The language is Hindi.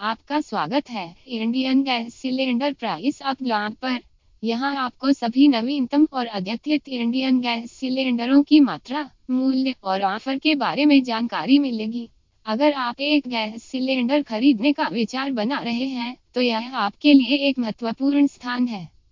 आपका स्वागत है Indian gas cylinder price up blog पर। यहाँ आपको सभी नवीनतम और अद्यतित इंडियन गैस सिलेंडरों की मात्रा, मूल्य और ऑफ़र के बारे में जानकारी मिलेगी। अगर आप एक गैस सिलेंडर खरीदने का विचार बना रहे हैं तो यह आपके लिए एक महत्वपूर्ण स्थान है।